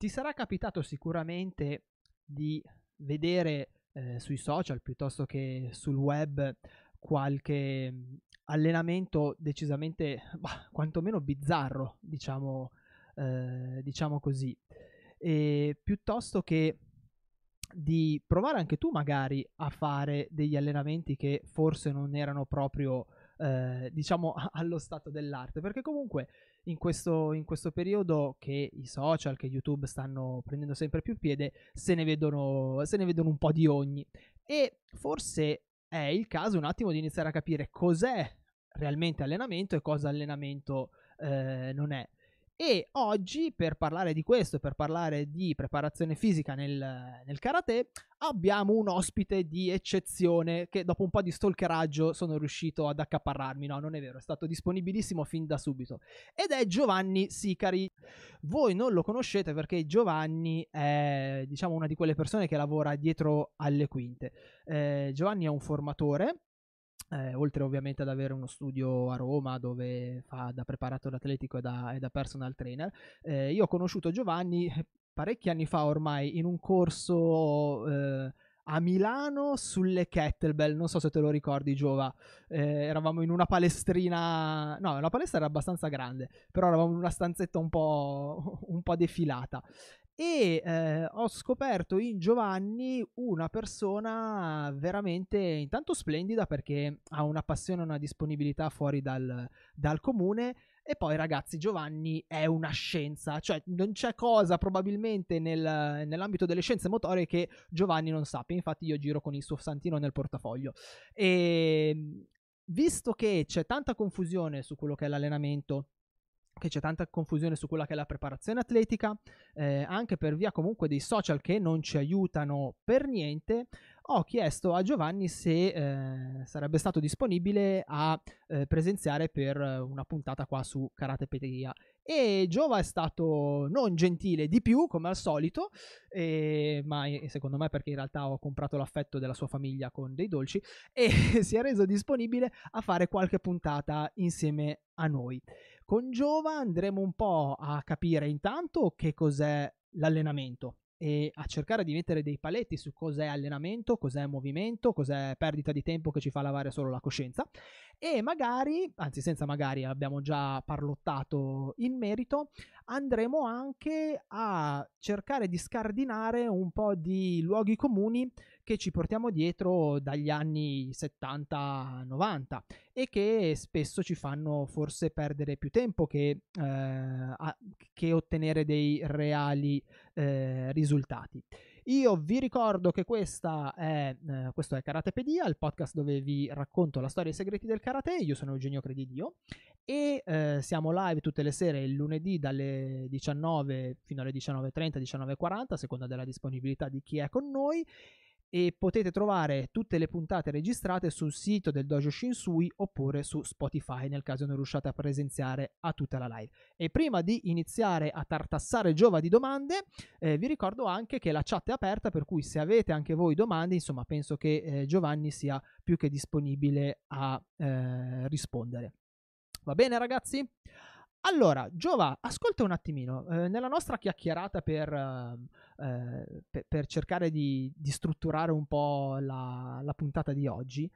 ti sarà capitato sicuramente di vedere eh, sui social piuttosto che sul web qualche mm, allenamento decisamente, bah, quantomeno bizzarro, diciamo, eh, diciamo così. E piuttosto che di provare anche tu magari a fare degli allenamenti che forse non erano proprio eh, diciamo allo stato dell'arte perché comunque in questo, in questo periodo che i social, che YouTube stanno prendendo sempre più piede, se ne vedono, se ne vedono un po' di ogni. E forse è il caso un attimo di iniziare a capire cos'è realmente allenamento e cosa allenamento eh, non è. E oggi per parlare di questo, per parlare di preparazione fisica nel, nel, karate, abbiamo un ospite di eccezione che dopo un po' di stalkeraggio sono riuscito ad accaparrarmi. No, non è vero, è stato disponibilissimo fin da subito. Ed è Giovanni Sicari. Voi non lo conoscete perché Giovanni è, diciamo, una di quelle persone che lavora dietro alle quinte. Eh, Giovanni è un formatore eh, oltre ovviamente ad avere uno studio a Roma dove fa da preparatore atletico e da, e da personal trainer, eh, io ho conosciuto Giovanni eh, parecchi anni fa ormai in un corso eh, a Milano sulle kettlebell, non so se te lo ricordi Giova, eh, eravamo in una palestrina, no la palestra era abbastanza grande, però eravamo in una stanzetta un po', un po defilata e eh, ho scoperto in Giovanni una persona veramente intanto splendida perché ha una passione e una disponibilità fuori dal, dal comune e poi ragazzi Giovanni è una scienza, cioè non c'è cosa probabilmente nel, nell'ambito delle scienze motorie che Giovanni non sappia, infatti io giro con il suo santino nel portafoglio. E ehm, visto che c'è tanta confusione su quello che è l'allenamento, che c'è tanta confusione su quella che è la preparazione atletica, eh, anche per via comunque dei social che non ci aiutano per niente, ho chiesto a Giovanni se eh, sarebbe stato disponibile a eh, presenziare per una puntata qua su Karatepedia. E Giova è stato non gentile di più, come al solito, eh, ma secondo me perché in realtà ho comprato l'affetto della sua famiglia con dei dolci, e si è reso disponibile a fare qualche puntata insieme a noi. Con Giova andremo un po' a capire intanto che cos'è l'allenamento e a cercare di mettere dei paletti su cos'è allenamento, cos'è movimento, cos'è perdita di tempo che ci fa lavare solo la coscienza e magari, anzi senza magari, abbiamo già parlottato in merito, andremo anche a cercare di scardinare un po' di luoghi comuni che ci portiamo dietro dagli anni 70-90 e che spesso ci fanno forse perdere più tempo che, eh, a, che ottenere dei reali eh, risultati. Io vi ricordo che questa è, eh, questo è Karatepedia, il podcast dove vi racconto la storia e i segreti del karate. Io sono Eugenio Credidio e eh, siamo live tutte le sere il lunedì dalle 19 fino alle 19.30, 19.40, a seconda della disponibilità di chi è con noi e potete trovare tutte le puntate registrate sul sito del Dojo Shinsui oppure su Spotify nel caso non riusciate a presenziare a tutta la live. E prima di iniziare a tartassare Giova di domande, eh, vi ricordo anche che la chat è aperta per cui se avete anche voi domande, insomma, penso che eh, Giovanni sia più che disponibile a eh, rispondere. Va bene ragazzi? Allora, Giova, ascolta un attimino, eh, nella nostra chiacchierata per, eh, per, per cercare di, di, strutturare un po' la, la, puntata di oggi,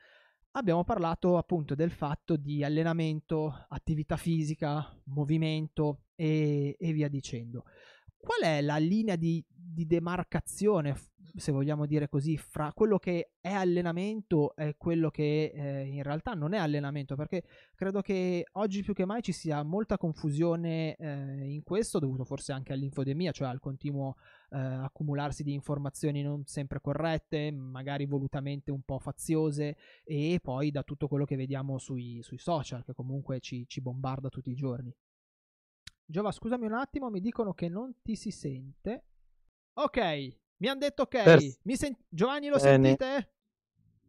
abbiamo parlato appunto del fatto di allenamento, attività fisica, movimento e, e via dicendo. Qual è la linea di, di demarcazione, se vogliamo dire così, fra quello che è allenamento e quello che eh, in realtà non è allenamento? Perché credo che oggi più che mai ci sia molta confusione eh, in questo, dovuto forse anche all'infodemia, cioè al continuo eh, accumularsi di informazioni non sempre corrette, magari volutamente un po' faziose, e poi da tutto quello che vediamo sui, sui social, che comunque ci, ci bombarda tutti i giorni. Giova, scusami un attimo, mi dicono che non ti si sente. Ok, mi hanno detto ok. Per... Sen... Giovanni lo Bene. sentite?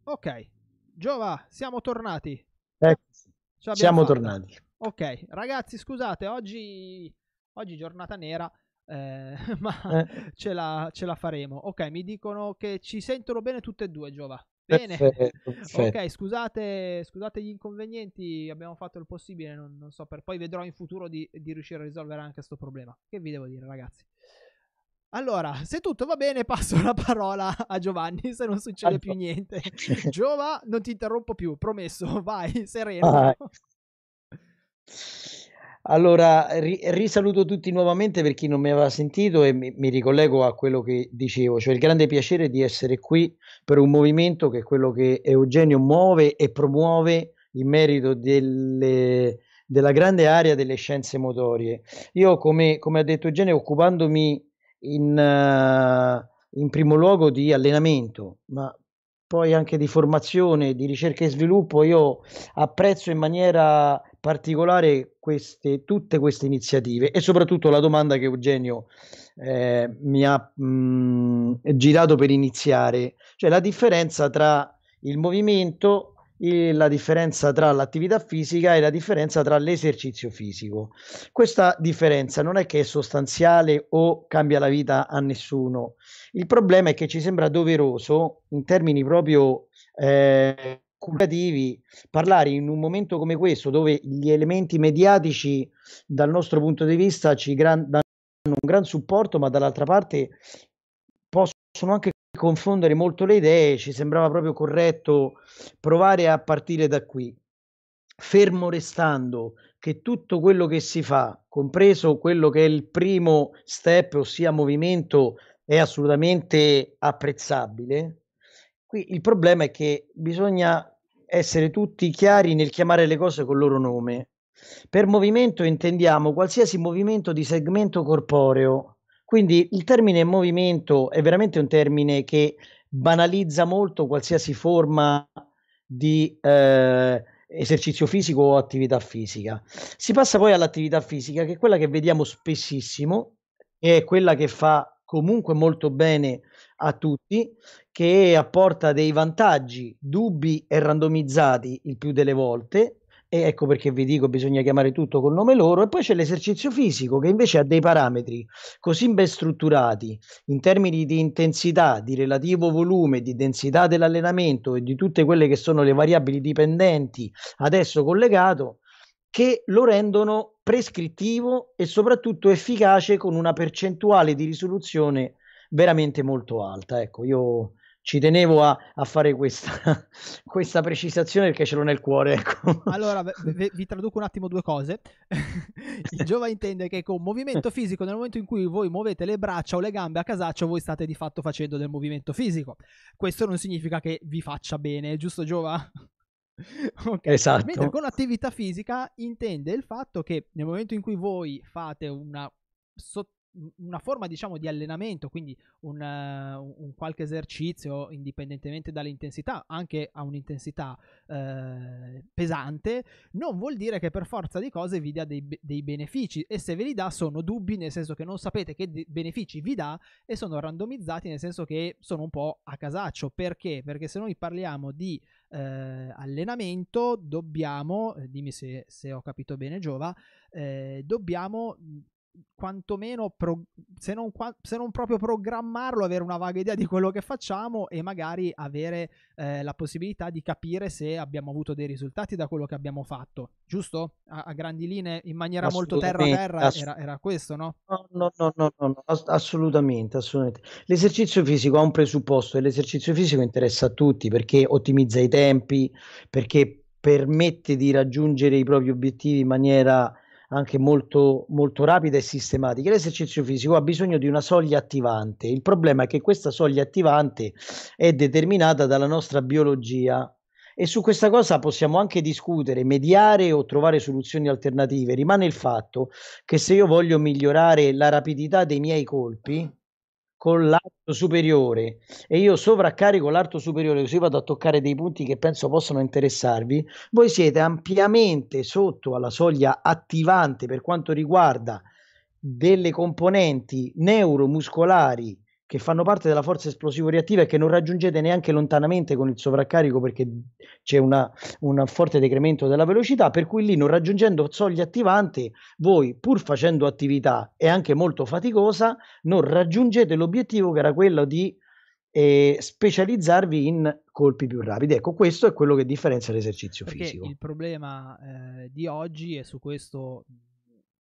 Ok. Giova, siamo tornati. Eccoci. Siamo fatta. tornati. Ok, ragazzi, scusate, oggi, oggi giornata nera. Eh, ma eh. Ce, la, ce la faremo. Ok, mi dicono che ci sentono bene tutte e due, Giova. Bene, perfetto, perfetto. ok, scusate, scusate, gli inconvenienti, abbiamo fatto il possibile, non, non so per poi vedrò in futuro di, di, riuscire a risolvere anche questo problema. Che vi devo dire, ragazzi? Allora, se tutto va bene, passo la parola a Giovanni se non succede più niente. Giova, non ti interrompo più, promesso, vai, sereno. Ah. Allora, ri- risaluto tutti nuovamente per chi non mi aveva sentito e mi, mi, ricollego a quello che dicevo, cioè il grande piacere di essere qui per un movimento che è quello che Eugenio muove e promuove in merito delle, della grande area delle scienze motorie. Io, come, come ha detto Eugenio, occupandomi in, uh, in primo luogo di allenamento, ma poi anche di formazione, di ricerca e sviluppo, io apprezzo in maniera particolare queste, tutte queste iniziative. E soprattutto la domanda che Eugenio eh, mi ha mh, mm, girato per iniziare, cioè la differenza tra il movimento la differenza tra l'attività fisica e la differenza tra l'esercizio fisico. Questa differenza non è che è sostanziale o cambia la vita a nessuno. Il problema è che ci sembra doveroso, in termini proprio eh, curativi, parlare in un momento come questo, dove gli elementi mediatici, dal nostro punto di vista, ci gran- danno un gran supporto, ma dall'altra parte possono anche confondere molto le idee, ci sembrava proprio corretto provare a partire da qui, fermo restando che tutto quello che si fa, compreso quello che è il primo step, ossia movimento, è assolutamente apprezzabile. Qui il problema è che bisogna essere tutti chiari nel chiamare le cose col loro nome. Per movimento intendiamo qualsiasi movimento di segmento corporeo. Quindi il termine movimento è veramente un termine che banalizza molto qualsiasi forma di eh, esercizio fisico o attività fisica. Si passa poi all'attività fisica, che è quella che vediamo spessissimo, e è quella che fa comunque molto bene a tutti, che apporta dei vantaggi dubbi e randomizzati il più delle volte. E ecco perché vi dico bisogna chiamare tutto col nome loro. E poi c'è l'esercizio fisico che invece ha dei parametri così ben strutturati in termini di intensità, di relativo volume, di densità dell'allenamento e di tutte quelle che sono le variabili dipendenti adesso collegato che lo rendono prescrittivo e soprattutto efficace con una percentuale di risoluzione veramente molto alta. Ecco, io ci tenevo a, a fare questa, questa, precisazione perché ce l'ho nel cuore. Ecco. Allora, vi, vi, traduco un attimo due cose. Il Giova intende che con movimento fisico, nel momento in cui voi muovete le braccia o le gambe a casaccio, voi state di fatto facendo del movimento fisico. Questo non significa che vi faccia bene, giusto Giova? Okay. Esatto. Mentre con attività fisica intende il fatto che nel momento in cui voi fate una sotto una forma diciamo di allenamento, quindi un, uh, un, qualche esercizio indipendentemente dall'intensità, anche a un'intensità uh, pesante, non vuol dire che per forza di cose vi dia dei, dei, benefici e se ve li dà sono dubbi nel senso che non sapete che de- benefici vi dà e sono randomizzati nel senso che sono un po' a casaccio. Perché? Perché se noi parliamo di uh, allenamento dobbiamo, dimmi se, se, ho capito bene Giova, dobbiamo quantomeno pro, se, non, se, non, proprio programmarlo, avere una vaga idea di quello che facciamo e magari avere eh, la possibilità di capire se abbiamo avuto dei risultati da quello che abbiamo fatto, giusto? A, a grandi linee, in maniera molto terra-terra, ass- era, era, questo, no? No, no, no, no, no ass- assolutamente, assolutamente. L'esercizio fisico ha un presupposto e l'esercizio fisico interessa a tutti perché ottimizza i tempi, perché permette di raggiungere i propri obiettivi in maniera anche molto, molto rapida e sistematica. L'esercizio fisico ha bisogno di una soglia attivante. Il problema è che questa soglia attivante è determinata dalla nostra biologia e su questa cosa possiamo anche discutere, mediare o trovare soluzioni alternative. Rimane il fatto che se io voglio migliorare la rapidità dei miei colpi, con l'arto superiore. E io sovraccarico l'arto superiore così vado a toccare dei punti che penso possano interessarvi, voi siete ampiamente sotto alla soglia attivante per quanto riguarda delle componenti neuromuscolari che fanno parte della forza esplosivo-reattiva e che non raggiungete neanche lontanamente con il sovraccarico perché c'è una, un forte decremento della velocità, per cui lì non raggiungendo soglia attivante, voi pur facendo attività e anche molto faticosa, non raggiungete l'obiettivo che era quello di eh, specializzarvi in colpi più rapidi. Ecco, questo è quello che differenzia l'esercizio perché fisico. Il problema eh, di oggi, e su questo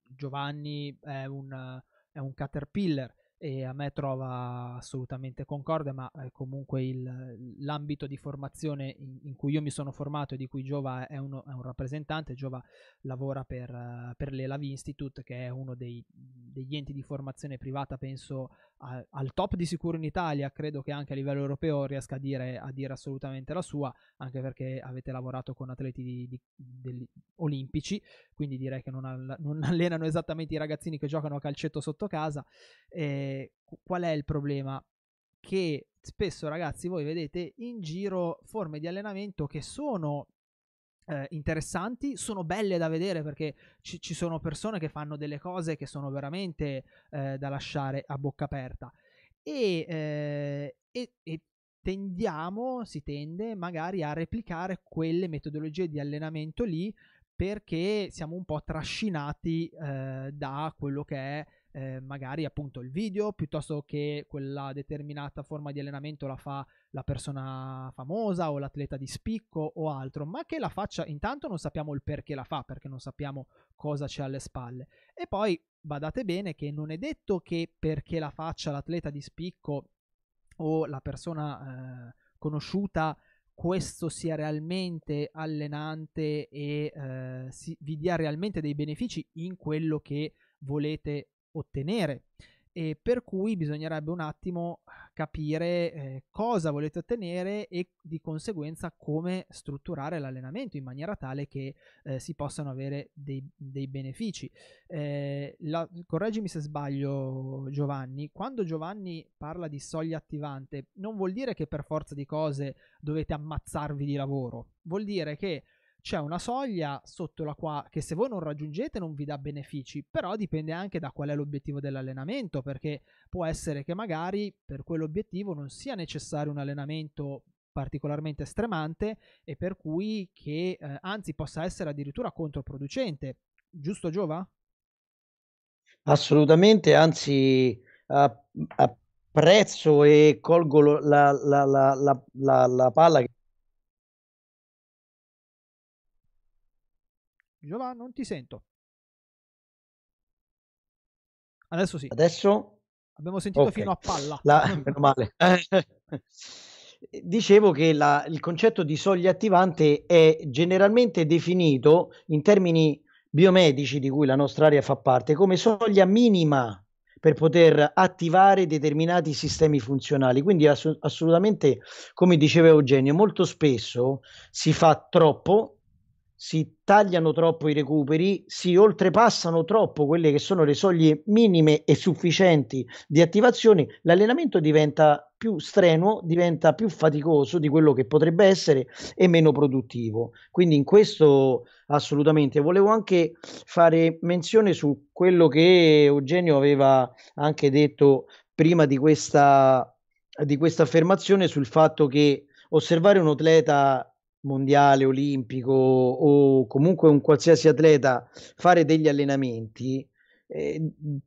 Giovanni è un, è un caterpillar, e a me trova assolutamente concorde, ma eh, comunque il, l'ambito di formazione in, in, cui io mi sono formato e di cui Giova è, uno, è un rappresentante, Giova lavora per, uh, per l'ELAV Institute, che è uno dei, degli enti di formazione privata, penso al top di sicuro in Italia, credo che anche a livello europeo riesca a dire, a dire assolutamente la sua, anche perché avete lavorato con atleti di, di, degli, olimpici, quindi direi che non, all- non, allenano esattamente i ragazzini che giocano a calcetto sotto casa. Eh, qual è il problema? Che spesso ragazzi voi vedete in giro forme di allenamento che sono eh, interessanti, sono belle da vedere perché ci, ci, sono persone che fanno delle cose che sono veramente eh, da lasciare a bocca aperta. E, eh, e, e, tendiamo, si tende magari a replicare quelle metodologie di allenamento lì perché siamo un po' trascinati eh, da quello che è eh, magari appunto il video piuttosto che quella determinata forma di allenamento la fa la persona famosa o l'atleta di spicco o altro, ma che la faccia intanto non sappiamo il perché la fa, perché non sappiamo cosa c'è alle spalle. E poi badate bene che non è detto che perché la faccia l'atleta di spicco o la persona eh, conosciuta questo sia realmente allenante e eh, si, vi dia realmente dei benefici in quello che volete ottenere. E per cui bisognerebbe un attimo capire eh, cosa volete ottenere e di conseguenza come strutturare l'allenamento in maniera tale che eh, si possano avere dei, dei benefici. Eh, la, correggimi se sbaglio Giovanni, quando Giovanni parla di soglia attivante non vuol dire che per forza di cose dovete ammazzarvi di lavoro, vuol dire che c'è una soglia sotto la quale che se voi non raggiungete non vi dà benefici, però dipende anche da qual è l'obiettivo dell'allenamento, perché può essere che magari per quell'obiettivo non sia necessario un allenamento particolarmente stremante e per cui che eh, anzi possa essere addirittura controproducente. Giusto Giova? Assolutamente, anzi apprezzo e colgo la, la, la, la palla che Giovanni, non ti sento. Adesso sì. Adesso? Abbiamo sentito okay. fino a palla. La... Meno male. Dicevo che la, il concetto di soglia attivante è generalmente definito in termini biomedici di cui la nostra area fa parte come soglia minima per poter attivare determinati sistemi funzionali. Quindi ass- assolutamente, come diceva Eugenio, molto spesso si fa troppo si tagliano troppo i recuperi, si oltrepassano troppo quelle che sono le soglie minime e sufficienti di attivazione, l'allenamento diventa più strenuo, diventa più faticoso di quello che potrebbe essere e meno produttivo. Quindi in questo assolutamente volevo anche fare menzione su quello che Eugenio aveva anche detto prima di questa, di questa affermazione sul fatto che osservare un atleta mondiale, olimpico o comunque un qualsiasi atleta fare degli allenamenti eh,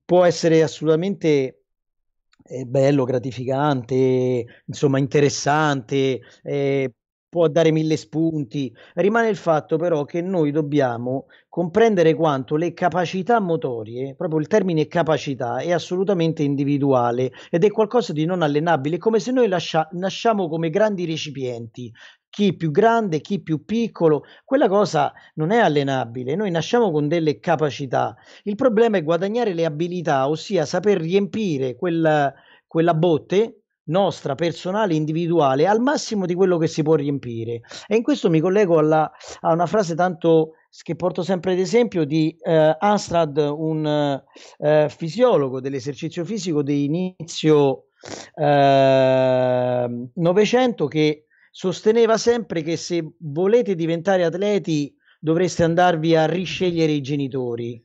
può essere assolutamente eh, bello, gratificante, insomma interessante, eh, può dare mille spunti. Rimane il fatto però che noi dobbiamo comprendere quanto le capacità motorie, proprio il termine capacità, è assolutamente individuale ed è qualcosa di non allenabile, è come se noi lascia- nasciamo come grandi recipienti, chi più grande, chi più piccolo, quella cosa non è allenabile, noi nasciamo con delle capacità, il problema è guadagnare le abilità, ossia saper riempire quella, quella botte nostra, personale, individuale, al massimo di quello che si può riempire. E in questo mi collego alla, a una frase tanto che porto sempre ad esempio di eh, Anstrad, un eh, fisiologo dell'esercizio fisico di inizio eh, Novecento che sosteneva sempre che se volete diventare atleti dovreste andarvi a riscegliere i genitori.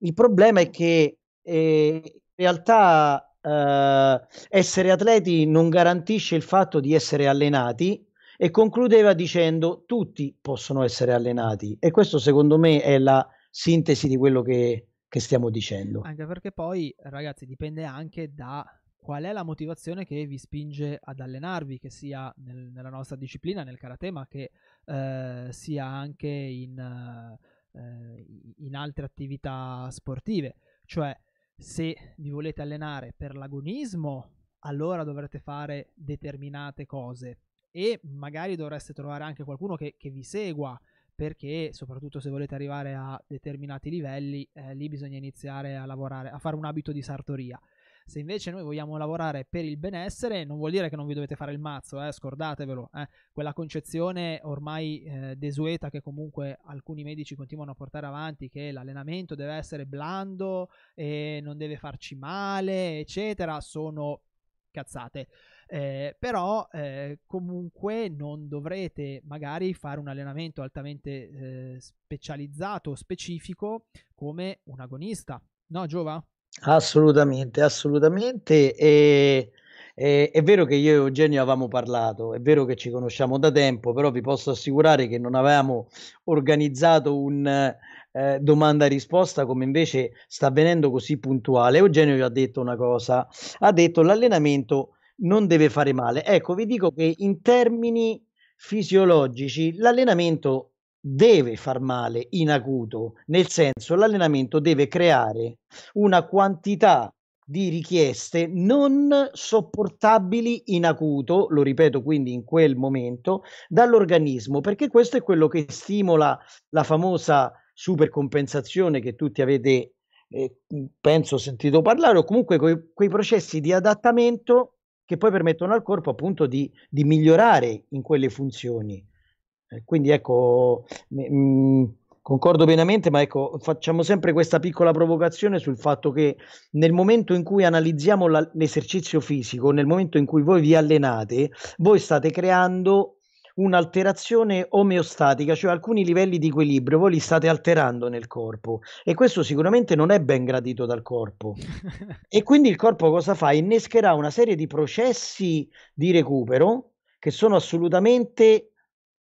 Il problema è che eh, in realtà eh, essere atleti non garantisce il fatto di essere allenati e concludeva dicendo tutti possono essere allenati e questo secondo me è la sintesi di quello che, che stiamo dicendo. Anche perché poi ragazzi dipende anche da qual è la motivazione che vi spinge ad allenarvi, che sia nel, nella nostra disciplina, nel karate, ma che eh, sia anche in, eh, in, altre attività sportive. Cioè, se vi volete allenare per l'agonismo, allora dovrete fare determinate cose e magari dovreste trovare anche qualcuno che, che vi segua perché soprattutto se volete arrivare a determinati livelli eh, lì bisogna iniziare a lavorare a fare un abito di sartoria se invece noi vogliamo lavorare per il benessere, non vuol dire che non vi dovete fare il mazzo, eh, scordatevelo. Eh. Quella concezione ormai eh, desueta che comunque alcuni medici continuano a portare avanti, che l'allenamento deve essere blando e non deve farci male, eccetera, sono cazzate. Eh, però eh, comunque non dovrete magari fare un allenamento altamente eh, specializzato, specifico come un agonista. No, Giova? Assolutamente, assolutamente. E, e, è vero che io e Eugenio avevamo parlato, è vero che ci conosciamo da tempo, però vi posso assicurare che non avevamo organizzato un eh, domanda-risposta come invece sta avvenendo così puntuale. Eugenio vi ha detto una cosa, ha detto l'allenamento non deve fare male. Ecco, vi dico che in termini fisiologici l'allenamento deve far male in acuto, nel senso l'allenamento deve creare una quantità di richieste non sopportabili in acuto, lo ripeto quindi in quel momento, dall'organismo, perché questo è quello che stimola la famosa supercompensazione che tutti avete, eh, penso, sentito parlare, o comunque quei, quei processi di adattamento che poi permettono al corpo appunto di, di migliorare in quelle funzioni. Quindi ecco, mh, mm, concordo pienamente, ma ecco, facciamo sempre questa piccola provocazione sul fatto che nel momento in cui analizziamo la, l'esercizio fisico, nel momento in cui voi vi allenate, voi state creando un'alterazione omeostatica, cioè alcuni livelli di equilibrio, voi li state alterando nel corpo e questo sicuramente non è ben gradito dal corpo. e quindi il corpo cosa fa? Innescherà una serie di processi di recupero che sono assolutamente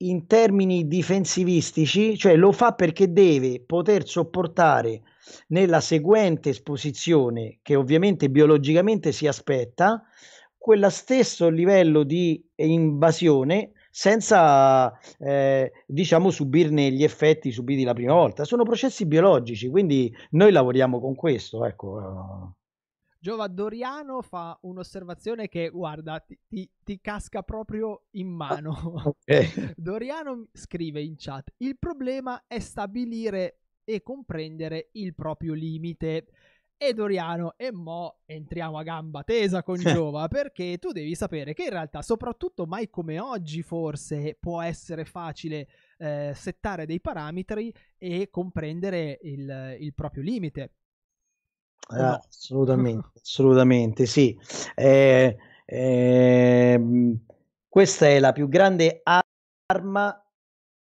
in termini difensivistici, cioè lo fa perché deve poter sopportare nella seguente esposizione, che ovviamente biologicamente si aspetta, quello stesso livello di invasione senza eh, diciamo subirne gli effetti subiti la prima volta. Sono processi biologici, quindi noi lavoriamo con questo, ecco. Giova Doriano fa un'osservazione che, guarda, ti, ti, ti casca proprio in mano. Okay. Doriano scrive in chat: Il problema è stabilire e comprendere il proprio limite. E Doriano, e mo entriamo a gamba tesa con Giova, perché tu devi sapere che in realtà, soprattutto mai come oggi, forse può essere facile eh, settare dei parametri e comprendere il, il proprio limite. Eh, no? Assolutamente, assolutamente sì. Eh, eh, questa è la più grande arma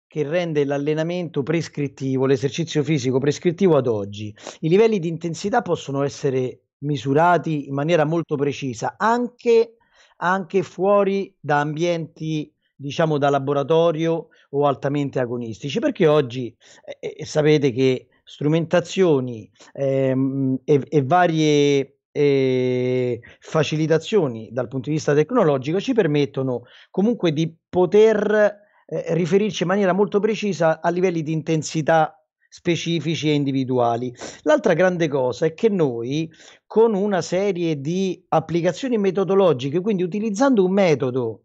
che rende l'allenamento prescrittivo, l'esercizio fisico prescrittivo ad oggi. I livelli di intensità possono essere misurati in maniera molto precisa, anche, anche fuori da ambienti, diciamo, da laboratorio o altamente agonistici, perché oggi eh, eh sapete che strumentazioni ehm, e, e, varie eh, facilitazioni dal punto di vista tecnologico ci permettono comunque di poter eh, riferirci in maniera molto precisa a livelli di intensità specifici e individuali. L'altra grande cosa è che noi con una serie di applicazioni metodologiche, quindi utilizzando un metodo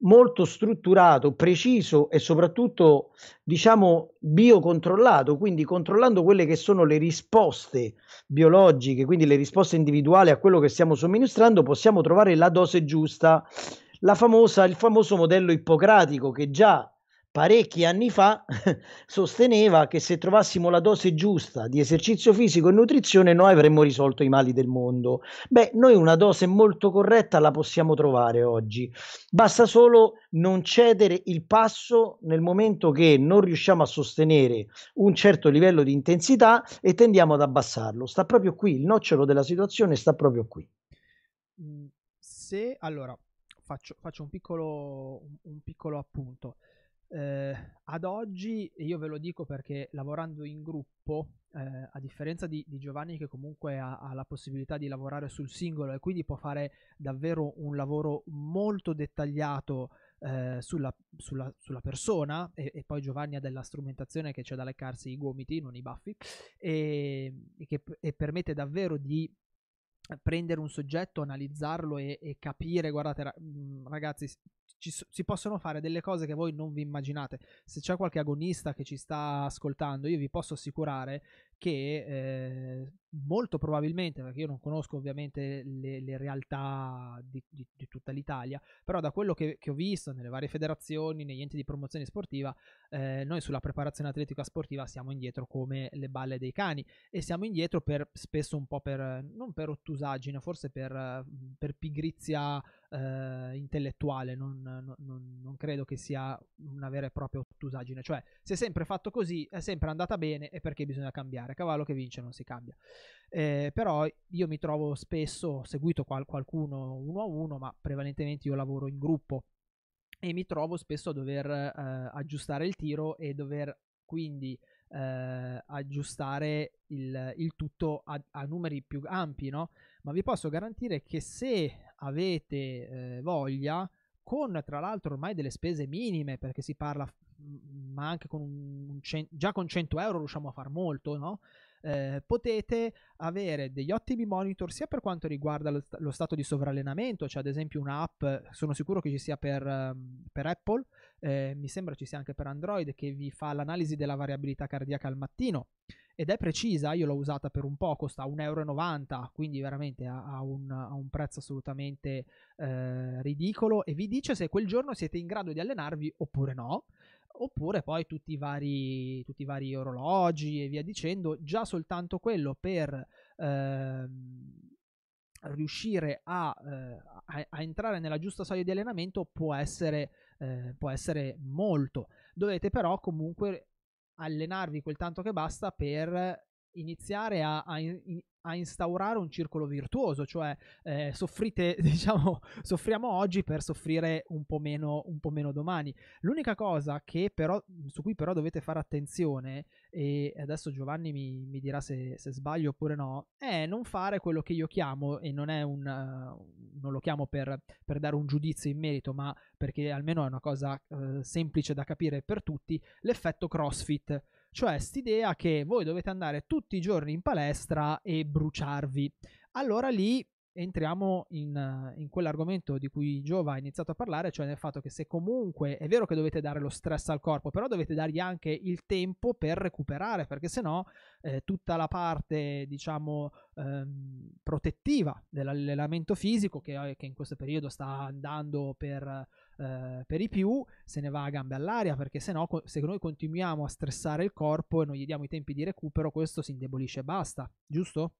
molto strutturato, preciso e soprattutto diciamo biocontrollato, quindi controllando quelle che sono le risposte biologiche, quindi le risposte individuali a quello che stiamo somministrando, possiamo trovare la dose giusta, la famosa, il famoso modello ippocratico che già parecchi anni fa sosteneva che se trovassimo la dose giusta di esercizio fisico e nutrizione noi avremmo risolto i mali del mondo. Beh, noi una dose molto corretta la possiamo trovare oggi. Basta solo non cedere il passo nel momento che non riusciamo a sostenere un certo livello di intensità e tendiamo ad abbassarlo. Sta proprio qui, il nocciolo della situazione sta proprio qui. Mm, se allora faccio, faccio un, piccolo, un piccolo appunto. Eh, ad oggi, io ve lo dico perché lavorando in gruppo, eh, a differenza di, di, Giovanni che comunque ha, ha, la possibilità di lavorare sul singolo e quindi può fare davvero un lavoro molto dettagliato eh, sulla, sulla, sulla, persona e, e, poi Giovanni ha della strumentazione che c'è da leccarsi i gomiti, non i baffi, e, e che e permette davvero di prendere un soggetto, analizzarlo e, e capire, guardate ragazzi, ci, si possono fare delle cose che voi non vi immaginate. Se c'è qualche agonista che ci sta ascoltando, io vi posso assicurare che eh, molto probabilmente, perché io non conosco ovviamente le, le realtà di, di, di, tutta l'Italia, però da quello che, che, ho visto nelle varie federazioni, negli enti di promozione sportiva, eh, noi sulla preparazione atletica sportiva siamo indietro come le balle dei cani e siamo indietro per spesso un po' per, non per ottusaggine, forse per, per pigrizia eh, intellettuale, non, non, non, credo che sia una vera e propria ottusaggine, cioè se è sempre fatto così, è sempre andata bene e perché bisogna cambiare, cavallo che vince non si cambia. Eh, però io mi trovo spesso, ho seguito qual- qualcuno uno a uno, ma prevalentemente io lavoro in gruppo e mi trovo spesso a dover eh, aggiustare il tiro e dover quindi eh, aggiustare il, il tutto a, a, numeri più ampi, no? Ma vi posso garantire che se avete eh, voglia, con tra l'altro ormai delle spese minime, perché si parla, ma anche con un, un già con 100 euro riusciamo a far molto, no? eh, potete avere degli ottimi monitor sia per quanto riguarda lo, lo, stato di sovrallenamento, cioè ad esempio un'app, sono sicuro che ci sia per, um, per Apple, eh, mi sembra ci sia anche per Android, che vi fa l'analisi della variabilità cardiaca al mattino ed è precisa, io l'ho usata per un po', costa 1,90 euro, quindi veramente ha, un, un, prezzo assolutamente eh, ridicolo e vi dice se quel giorno siete in grado di allenarvi oppure no oppure poi tutti i, vari, tutti i vari orologi e via dicendo, già soltanto quello per ehm, riuscire a, eh, a, a, entrare nella giusta soglia di allenamento può essere, eh, può essere molto. Dovete però comunque allenarvi quel tanto che basta per iniziare a, a, a instaurare un circolo virtuoso, cioè eh, soffrite, diciamo, soffriamo oggi per soffrire un po, meno, un po' meno domani. L'unica cosa però, su cui però dovete fare attenzione, e adesso Giovanni mi, mi dirà se, se, sbaglio oppure no, è non fare quello che io chiamo, e non un, uh, non lo chiamo per, per, dare un giudizio in merito, ma perché almeno è una cosa uh, semplice da capire per tutti, l'effetto CrossFit cioè st'idea che voi dovete andare tutti i giorni in palestra e bruciarvi. Allora lì entriamo in, in, quell'argomento di cui Giova ha iniziato a parlare, cioè nel fatto che se comunque è vero che dovete dare lo stress al corpo, però dovete dargli anche il tempo per recuperare, perché sennò eh, tutta la parte, diciamo, ehm, protettiva dell'allenamento fisico, che, che, in questo periodo sta andando per, eh, per i più, se ne va a gambe all'aria, perché sennò se noi continuiamo a stressare il corpo e non gli diamo i tempi di recupero, questo si indebolisce e basta, giusto?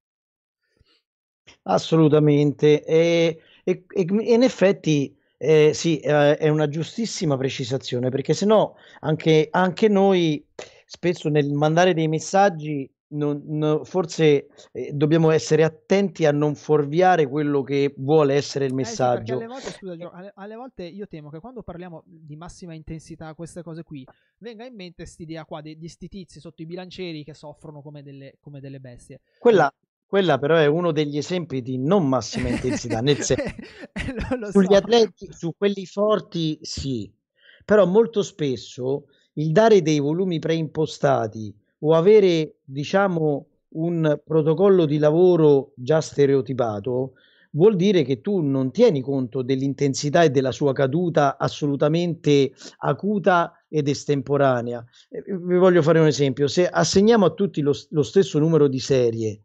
Assolutamente, e, e, e in effetti eh, sì, eh, è una giustissima precisazione, perché se no anche, anche noi spesso nel mandare dei messaggi non, no, forse eh, dobbiamo essere attenti a non fuorviare quello che vuole essere il messaggio. Eh sì, alle, volte, scusa, alle, alle, volte, io temo che quando parliamo di massima intensità, queste cose qui, venga in mente quest'idea qua di, di sti tizi sotto i bilancieri che soffrono come delle, come delle bestie. Quella, quella però è uno degli esempi di non massima intensità, nel senso, sugli so. atleti, su quelli forti sì, però molto spesso il dare dei volumi preimpostati o avere, diciamo, un protocollo di lavoro già stereotipato vuol dire che tu non tieni conto dell'intensità e della sua caduta assolutamente acuta ed estemporanea. Eh, vi voglio fare un esempio: se assegniamo a tutti lo, lo stesso numero di serie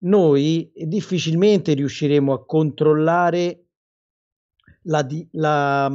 noi difficilmente riusciremo a controllare la, di, la,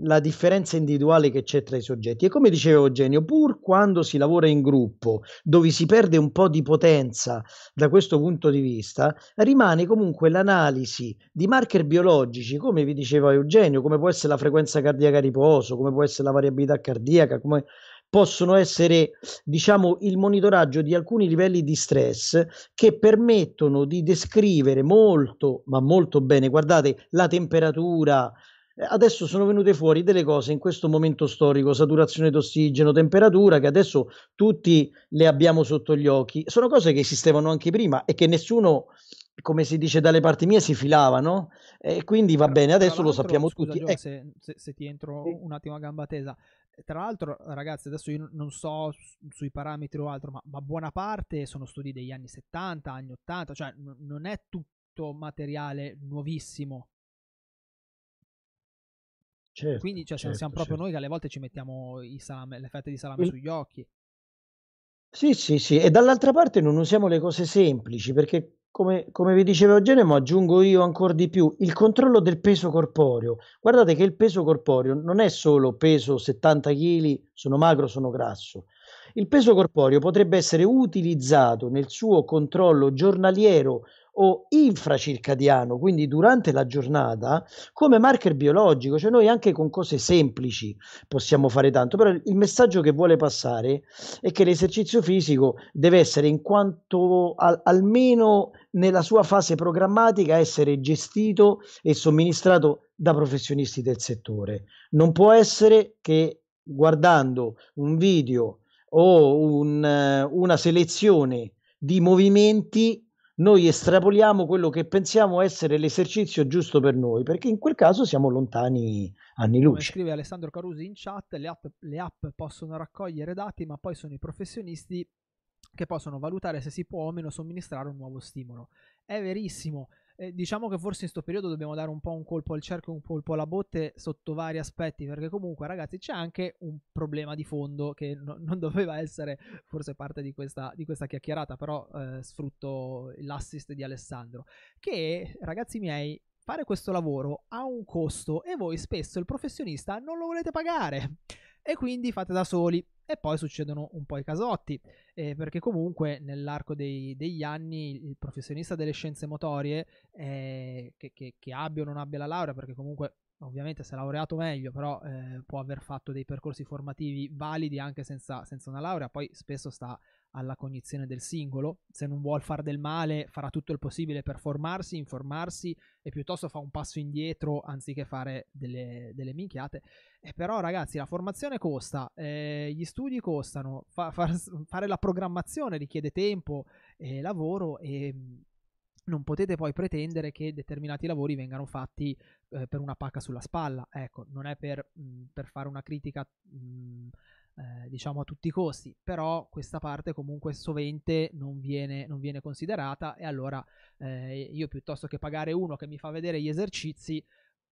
la, differenza individuale che c'è tra i soggetti. E come diceva Eugenio, pur quando si lavora in gruppo, dove si perde un po' di potenza da questo punto di vista, rimane comunque l'analisi di marker biologici, come vi diceva Eugenio, come può essere la frequenza cardiaca a riposo, come può essere la variabilità cardiaca, come possono essere, diciamo, il monitoraggio di alcuni livelli di stress che permettono di descrivere molto, ma molto bene, guardate, la temperatura, adesso sono venute fuori delle cose in questo momento storico, saturazione d'ossigeno, temperatura, che adesso tutti le abbiamo sotto gli occhi. Sono cose che esistevano anche prima e che nessuno come si dice dalle parti mie, si filavano e quindi va bene, adesso lo sappiamo scusa, tutti. Gio, ecco. se, se, se, ti entro un attimo a gamba tesa, tra l'altro ragazzi adesso io non so sui parametri o altro, ma, ma buona parte sono studi degli anni 70, anni 80, cioè n- non è tutto materiale nuovissimo. Certo, Quindi cioè, certo, siamo proprio certo. noi che alle volte ci mettiamo salame, le fette di salame Il... sugli occhi. Sì, sì, sì, e dall'altra parte non usiamo le cose semplici perché come, come vi diceva Eugenio, aggiungo io ancora di più, il controllo del peso corporeo. Guardate che il peso corporeo non è solo peso 70 kg, sono magro, sono grasso. Il peso corporeo potrebbe essere utilizzato nel suo controllo giornaliero o infracircadiano, quindi durante la giornata, come marker biologico, cioè noi anche con cose semplici possiamo fare tanto, però il messaggio che vuole passare è che l'esercizio fisico deve essere in quanto al, almeno nella sua fase programmatica essere gestito e somministrato da professionisti del settore. Non può essere che guardando un video o un, una selezione di movimenti noi estrapoliamo quello che pensiamo essere l'esercizio giusto per noi, perché in quel caso siamo lontani anni luce. Come scrive Alessandro Carusi in chat, le app, le app possono raccogliere dati, ma poi sono i professionisti che possono valutare se si può o meno somministrare un nuovo stimolo. È verissimo, eh, diciamo che forse in questo periodo dobbiamo dare un po' un colpo al cerchio, un colpo alla botte sotto vari aspetti, perché comunque ragazzi c'è anche un problema di fondo che no, non doveva essere forse parte di questa, di questa chiacchierata, però eh, sfrutto l'assist di Alessandro, che ragazzi miei fare questo lavoro ha un costo e voi spesso il professionista non lo volete pagare e quindi fate da soli. E poi succedono un po' i casotti, eh, perché comunque nell'arco dei, degli anni il professionista delle scienze motorie, eh, che, che, che, abbia o non abbia la laurea, perché comunque ovviamente se è laureato meglio, però eh, può aver fatto dei percorsi formativi validi anche senza, senza una laurea, poi spesso sta alla cognizione del singolo, se non vuol fare del male farà tutto il possibile per formarsi, informarsi e piuttosto fa un passo indietro anziché fare delle, delle minchiate. E però ragazzi la formazione costa, eh, gli studi costano, fa, far, fare la programmazione richiede tempo e lavoro e non potete poi pretendere che determinati lavori vengano fatti eh, per una pacca sulla spalla. Ecco, non è per, mh, per fare una critica mh, eh, diciamo a tutti i costi, però questa parte comunque sovente non viene, non viene considerata e allora eh, io piuttosto che pagare uno che mi fa vedere gli esercizi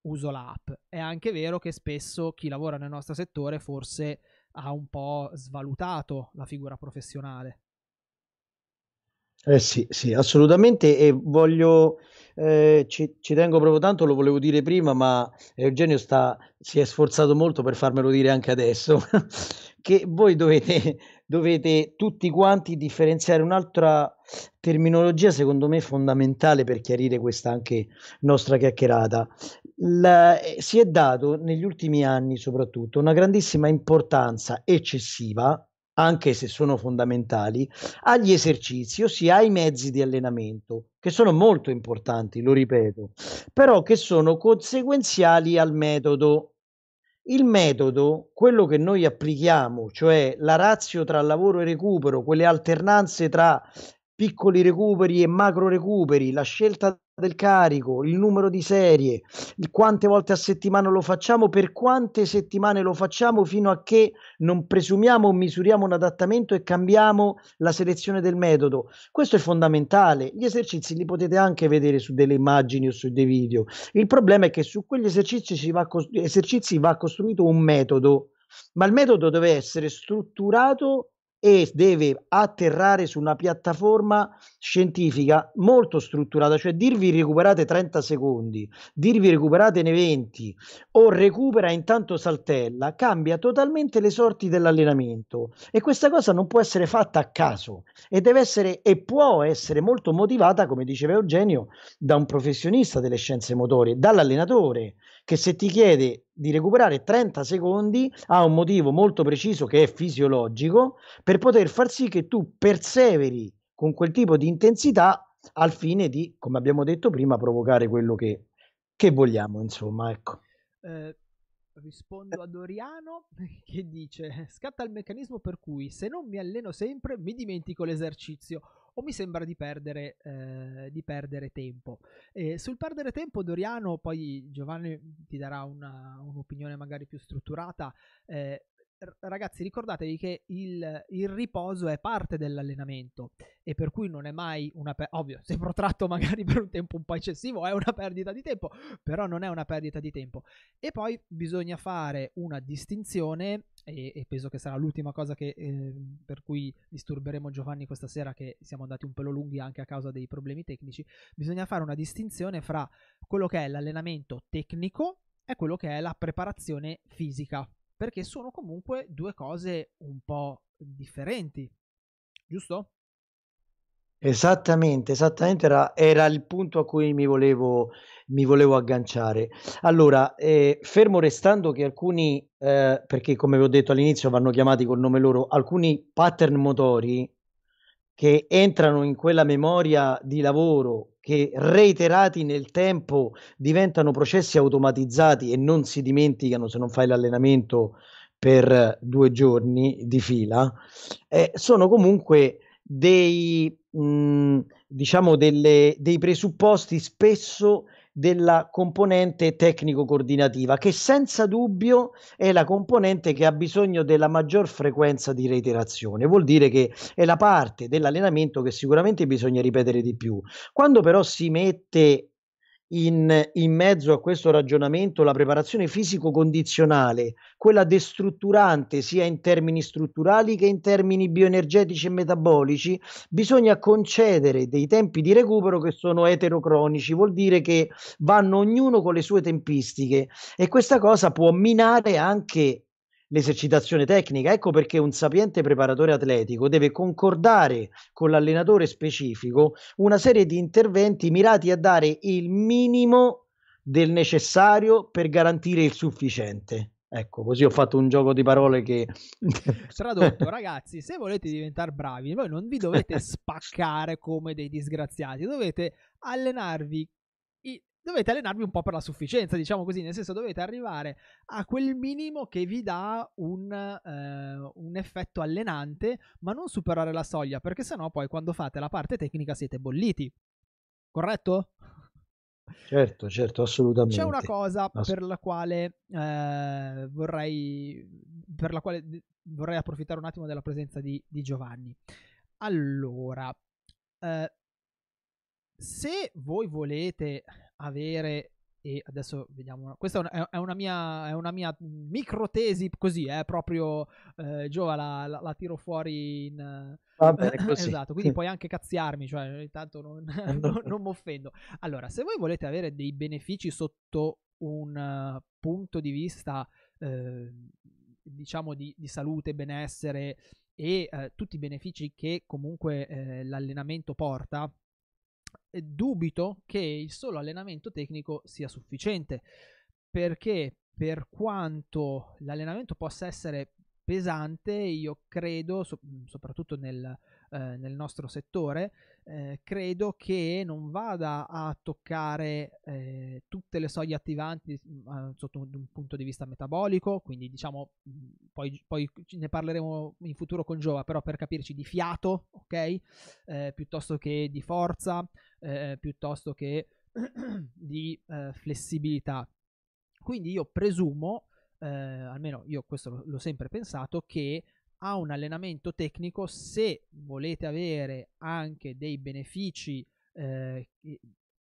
uso l'app. È anche vero che spesso chi lavora nel nostro settore forse ha un po' svalutato la figura professionale. Eh sì, sì, assolutamente e voglio, eh, ci, ci, tengo proprio tanto, lo volevo dire prima, ma Eugenio sta, si è sforzato molto per farmelo dire anche adesso, che voi dovete, dovete tutti quanti differenziare un'altra terminologia secondo me fondamentale per chiarire questa anche nostra chiacchierata. La, si è dato negli ultimi anni soprattutto una grandissima importanza eccessiva anche se sono fondamentali, agli esercizi, ossia ai mezzi di allenamento, che sono molto importanti, lo ripeto, però che sono conseguenziali al metodo. Il metodo, quello che noi applichiamo, cioè la razio tra lavoro e recupero, quelle alternanze tra piccoli recuperi e macro recuperi, la scelta del carico, il numero di serie, quante volte a settimana lo facciamo, per quante settimane lo facciamo fino a che non presumiamo o misuriamo un adattamento e cambiamo la selezione del metodo. Questo è fondamentale. Gli esercizi li potete anche vedere su delle immagini o su dei video. Il problema è che su quegli esercizi va, esercizi va costruito un metodo, ma il metodo deve essere strutturato e deve atterrare su una piattaforma scientifica molto strutturata, cioè dirvi recuperate 30 secondi, dirvi recuperate ne 20 o recupera intanto saltella, cambia totalmente le sorti dell'allenamento. E questa cosa non può essere fatta a caso e deve essere e può essere molto motivata, come diceva Eugenio, da un professionista delle scienze motorie, dall'allenatore che se ti chiede di recuperare 30 secondi ha un motivo molto preciso che è fisiologico per poter far sì che tu perseveri con quel tipo di intensità al fine di, come abbiamo detto prima, provocare quello che, che vogliamo, insomma, ecco. Eh, rispondo a Doriano che dice scatta il meccanismo per cui se non mi alleno sempre mi dimentico l'esercizio o mi sembra di perdere, eh, di perdere tempo. E sul perdere tempo, Doriano, poi Giovanni ti darà una, un'opinione magari più strutturata. Eh, ragazzi ricordatevi che il, il, riposo è parte dell'allenamento e per cui non è mai una per- ovvio se protratto magari per un tempo un po' eccessivo è una perdita di tempo però non è una perdita di tempo. E poi bisogna fare una distinzione e, e penso che sarà l'ultima cosa che, eh, per cui disturberemo Giovanni questa sera che siamo andati un pelo lunghi anche a causa dei problemi tecnici bisogna fare una distinzione fra quello che è l'allenamento tecnico e quello che è la preparazione fisica perché sono comunque due cose un po' differenti, giusto? Esattamente, esattamente era, era il punto a cui mi volevo, mi volevo agganciare. Allora, eh, fermo restando che alcuni, eh, perché come vi ho detto all'inizio vanno chiamati col nome loro, alcuni pattern motori che entrano in quella memoria di lavoro che reiterati nel tempo diventano processi automatizzati e non si dimenticano se non fai l'allenamento per due giorni di fila, eh, sono comunque dei, mh, diciamo delle, dei presupposti spesso della componente tecnico-coordinativa, che senza dubbio è la componente che ha bisogno della maggior frequenza di reiterazione. Vuol dire che è la parte dell'allenamento che sicuramente bisogna ripetere di più. Quando però si mette in, in mezzo a questo ragionamento la preparazione fisico-condizionale, quella destrutturante sia in termini strutturali che in termini bioenergetici e metabolici, bisogna concedere dei tempi di recupero che sono eterocronici, vuol dire che vanno ognuno con le sue tempistiche. E questa cosa può minare anche l'esercitazione tecnica. Ecco perché un sapiente preparatore atletico deve concordare con l'allenatore specifico una serie di interventi mirati a dare il minimo del necessario per garantire il sufficiente. Ecco, così ho fatto un gioco di parole che... Tradotto, ragazzi, se volete diventare bravi, voi non vi dovete spaccare come dei disgraziati, dovete allenarvi dovete allenarvi un po' per la sufficienza, diciamo così, nel senso dovete arrivare a quel minimo che vi dà un, eh, un effetto allenante, ma non superare la soglia, perché sennò poi quando fate la parte tecnica siete bolliti. Corretto? Certo, certo, assolutamente. C'è una cosa Ass- per la quale eh, vorrei per la quale vorrei approfittare un attimo della presenza di, di Giovanni. Allora, eh, se voi volete avere e adesso vediamo questa è una mia, è una mia microtesi così è eh, proprio eh, Giova la, la, la, tiro fuori in Va bene, così. esatto quindi puoi anche cazziarmi cioè intanto non, non, non mi offendo allora se voi volete avere dei benefici sotto un uh, punto di vista uh, diciamo di, di, salute benessere e uh, tutti i benefici che comunque eh, l'allenamento porta dubito che il solo allenamento tecnico sia sufficiente perché per quanto l'allenamento possa essere pesante, io credo, so- soprattutto nel, eh, nel nostro settore, eh, credo che non vada a toccare eh, tutte le soglie attivanti mm, sotto un, punto di vista metabolico, quindi diciamo, mm, poi, poi, ne parleremo in futuro con Giova, però per capirci di fiato, ok? Eh, piuttosto che di forza, eh, piuttosto che di eh, flessibilità. Quindi io presumo, almeno io questo l'ho sempre pensato, che a un allenamento tecnico se volete avere anche dei benefici eh,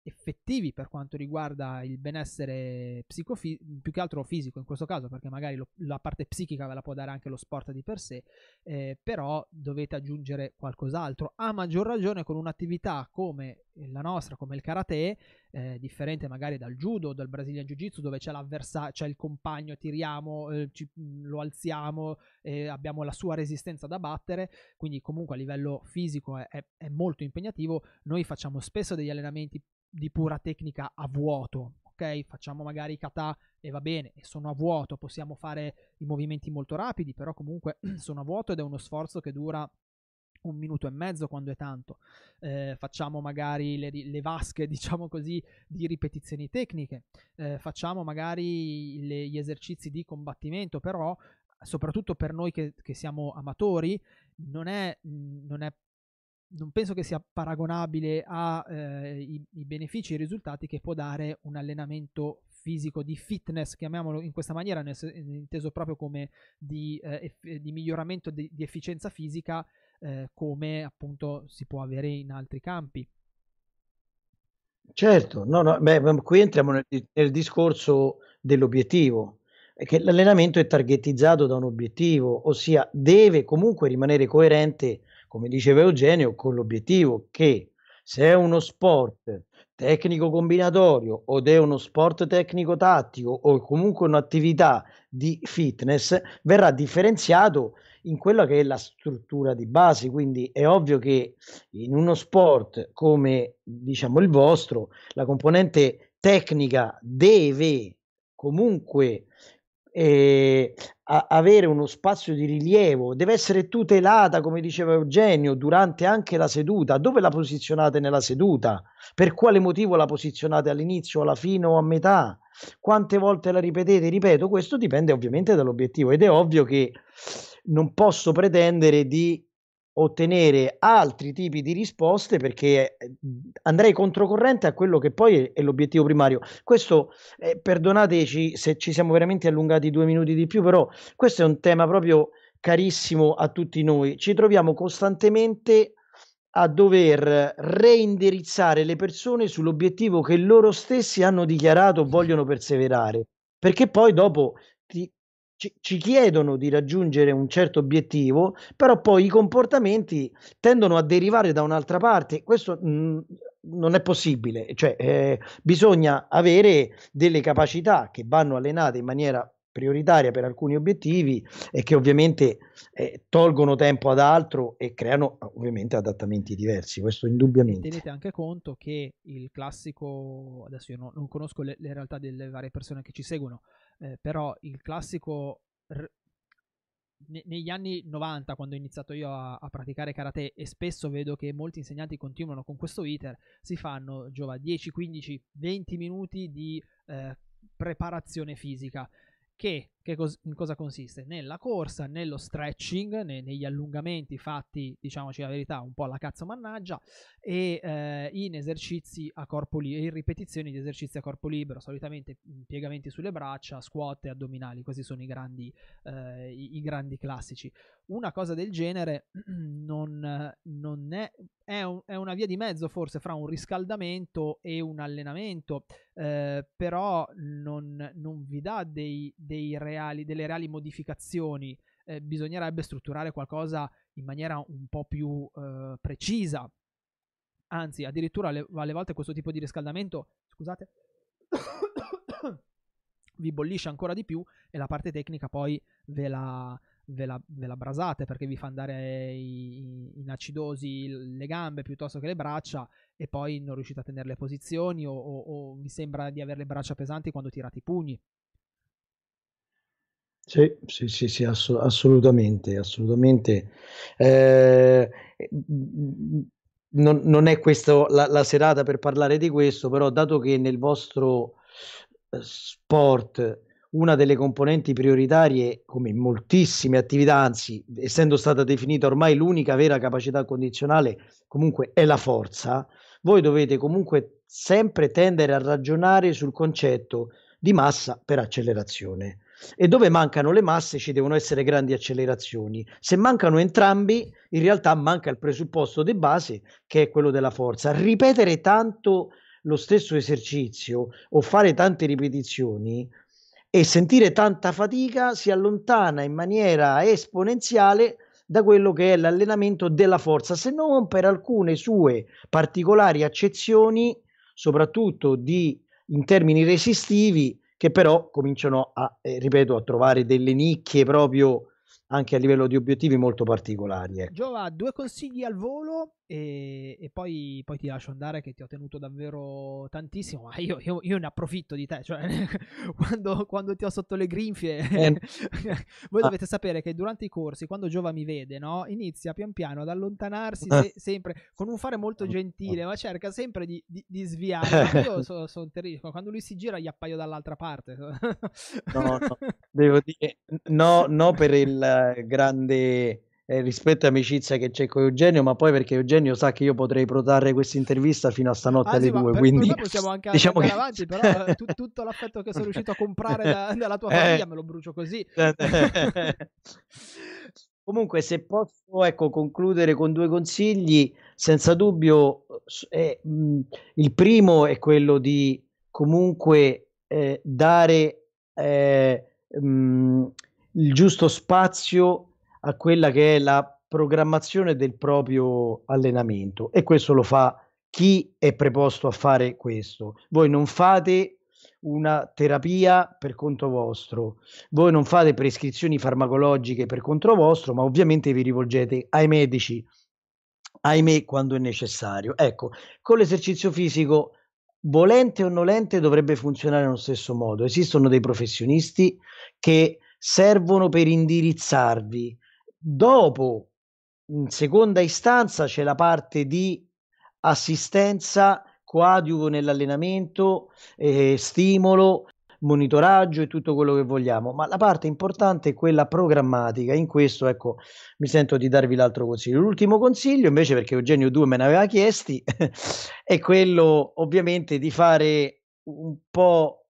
effettivi per quanto riguarda il benessere psicofisico, più che altro fisico in questo caso, perché magari lo, la parte psichica ve la può dare anche lo sport di per sé, eh, però dovete aggiungere qualcos'altro. A maggior ragione con un'attività come la nostra, come il karate, eh, differente magari dal judo, dal Brazilian Jiu Jitsu, dove c'è l'avversario, c'è il compagno, tiriamo, eh, ci, lo alziamo, abbiamo la sua resistenza da battere, quindi comunque a livello fisico è, è, è molto impegnativo. Noi facciamo spesso degli allenamenti di pura tecnica a vuoto, ok? Facciamo magari kata e va bene, e sono a vuoto, possiamo fare i movimenti molto rapidi, però comunque sono a vuoto ed è uno sforzo che dura un minuto e mezzo quando è tanto. Eh, facciamo magari le, le, vasche, diciamo così, di ripetizioni tecniche, eh, facciamo magari le, gli esercizi di combattimento, però soprattutto per noi che, che siamo amatori non è, non è non penso che sia paragonabile ai eh, benefici e i risultati che può dare un allenamento fisico di fitness, chiamiamolo in questa maniera, inteso proprio come di, eh, di miglioramento di, di, efficienza fisica, eh, come appunto si può avere in altri campi. Certo, no, no, beh, qui entriamo nel, nel discorso dell'obiettivo, che l'allenamento è targetizzato da un obiettivo, ossia deve comunque rimanere coerente, come diceva Eugenio, con l'obiettivo che se è uno sport tecnico combinatorio o è uno sport tecnico tattico o comunque un'attività di fitness, verrà differenziato in quella che è la struttura di base. Quindi è ovvio che in uno sport come diciamo il vostro, la componente tecnica deve comunque eh, avere uno spazio di rilievo, deve essere tutelata, come diceva Eugenio, durante anche la seduta. Dove la posizionate nella seduta? Per quale motivo la posizionate all'inizio, alla fine o a metà? Quante volte la ripetete? Ripeto, questo dipende ovviamente dall'obiettivo ed è ovvio che non posso pretendere di ottenere altri tipi di risposte perché eh, andrei controcorrente a quello che poi è, l'obiettivo primario. Questo, eh, perdonateci se ci siamo veramente allungati due minuti di più, però questo è un tema proprio carissimo a tutti noi. Ci troviamo costantemente a dover reindirizzare le persone sull'obiettivo che loro stessi hanno dichiarato vogliono perseverare, perché poi dopo ci, ci, chiedono di raggiungere un certo obiettivo, però poi i comportamenti tendono a derivare da un'altra parte. Questo mh, mm, non è possibile, cioè eh, bisogna avere delle capacità che vanno allenate in maniera prioritaria per alcuni obiettivi e che ovviamente eh, tolgono tempo ad altro e creano ovviamente adattamenti diversi, questo indubbiamente. tenete anche conto che il classico, adesso io no, non conosco le, le realtà delle varie persone che ci seguono, eh, però il classico r- ne- negli anni 90 quando ho iniziato io a-, a, praticare karate e spesso vedo che molti insegnanti continuano con questo iter si fanno giova 10 15 20 minuti di eh, preparazione fisica che, che cos- in cosa consiste? Nella corsa, nello stretching, ne- negli allungamenti fatti, diciamoci la verità, un po' alla cazzo mannaggia, e eh, in esercizi a corpo libero, in ripetizioni di esercizi a corpo libero, solitamente piegamenti sulle braccia, squat e addominali, questi sono i grandi, eh, i, i grandi classici. Una cosa del genere non, non è, è, un, è, una via di mezzo forse fra un riscaldamento e un allenamento, eh, però non, non, vi dà dei, dei reali, delle reali modificazioni. Eh, bisognerebbe strutturare qualcosa in maniera un po' più eh, precisa. Anzi, addirittura alle, alle volte questo tipo di riscaldamento, scusate, vi bollisce ancora di più e la parte tecnica poi ve la, ve la, ve la brasate perché vi fa andare in acidosi le gambe piuttosto che le braccia e poi non riuscite a tenere le posizioni o, o, o vi sembra di avere le braccia pesanti quando tirate i pugni. Sì, sì, sì, sì ass- assolutamente, assolutamente. Eh, non, non, è questa la, la, serata per parlare di questo, però dato che nel vostro eh, sport una delle componenti prioritarie, come in moltissime attività, anzi, essendo stata definita ormai l'unica vera capacità condizionale, comunque è la forza, voi dovete comunque sempre tendere a ragionare sul concetto di massa per accelerazione. E dove mancano le masse ci devono essere grandi accelerazioni. Se mancano entrambi, in realtà manca il presupposto di base che è quello della forza. Ripetere tanto lo stesso esercizio o fare tante ripetizioni e sentire tanta fatica si allontana in maniera esponenziale da quello che è l'allenamento della forza, se non per alcune sue particolari accezioni, soprattutto di, in termini resistivi, che però cominciano a, eh, ripeto, a trovare delle nicchie proprio anche a livello di obiettivi molto particolari. Ecco. Giova, due consigli al volo e, e poi, poi, ti lascio andare che ti ho tenuto davvero tantissimo, ma io, io, io ne approfitto di te, cioè quando, quando, ti ho sotto le grinfie, eh. voi ah. dovete sapere che durante i corsi, quando Giova mi vede, no, inizia pian piano ad allontanarsi se, sempre con un fare molto gentile, ma cerca sempre di, di, di sviare. Io sono son terribile, quando lui si gira gli appaio dall'altra parte. no, no, devo dire, no, no per il grande eh, rispetto all'amicizia che c'è con Eugenio, ma poi perché Eugenio sa che io potrei protrarre questa intervista fino a stanotte Ah alle sì, due, quindi possiamo anche diciamo andare che... avanti, però eh, tu- tutto l'affetto che sono riuscito a comprare da- dalla tua Eh. famiglia me lo brucio così. Comunque, se posso ecco, concludere con due consigli, senza dubbio, eh, mh, il primo è quello di comunque eh, dare eh, mh, il giusto spazio a quella che è la programmazione del proprio allenamento e questo lo fa chi è preposto a fare questo. Voi non fate una terapia per conto vostro, voi non fate prescrizioni farmacologiche per conto vostro, ma ovviamente vi rivolgete ai medici, ahimè, quando è necessario. Ecco, con l'esercizio fisico, volente o nolente, dovrebbe funzionare nello stesso modo. Esistono dei professionisti che servono per indirizzarvi. Dopo, in seconda istanza, c'è la parte di assistenza, coadiuvo nell'allenamento, eh, stimolo, monitoraggio e tutto quello che vogliamo, ma la parte importante è quella programmatica. In questo, ecco, mi sento di darvi l'altro consiglio. L'ultimo consiglio, invece, perché Eugenio 2 me ne aveva chiesti, è quello ovviamente di fare un po'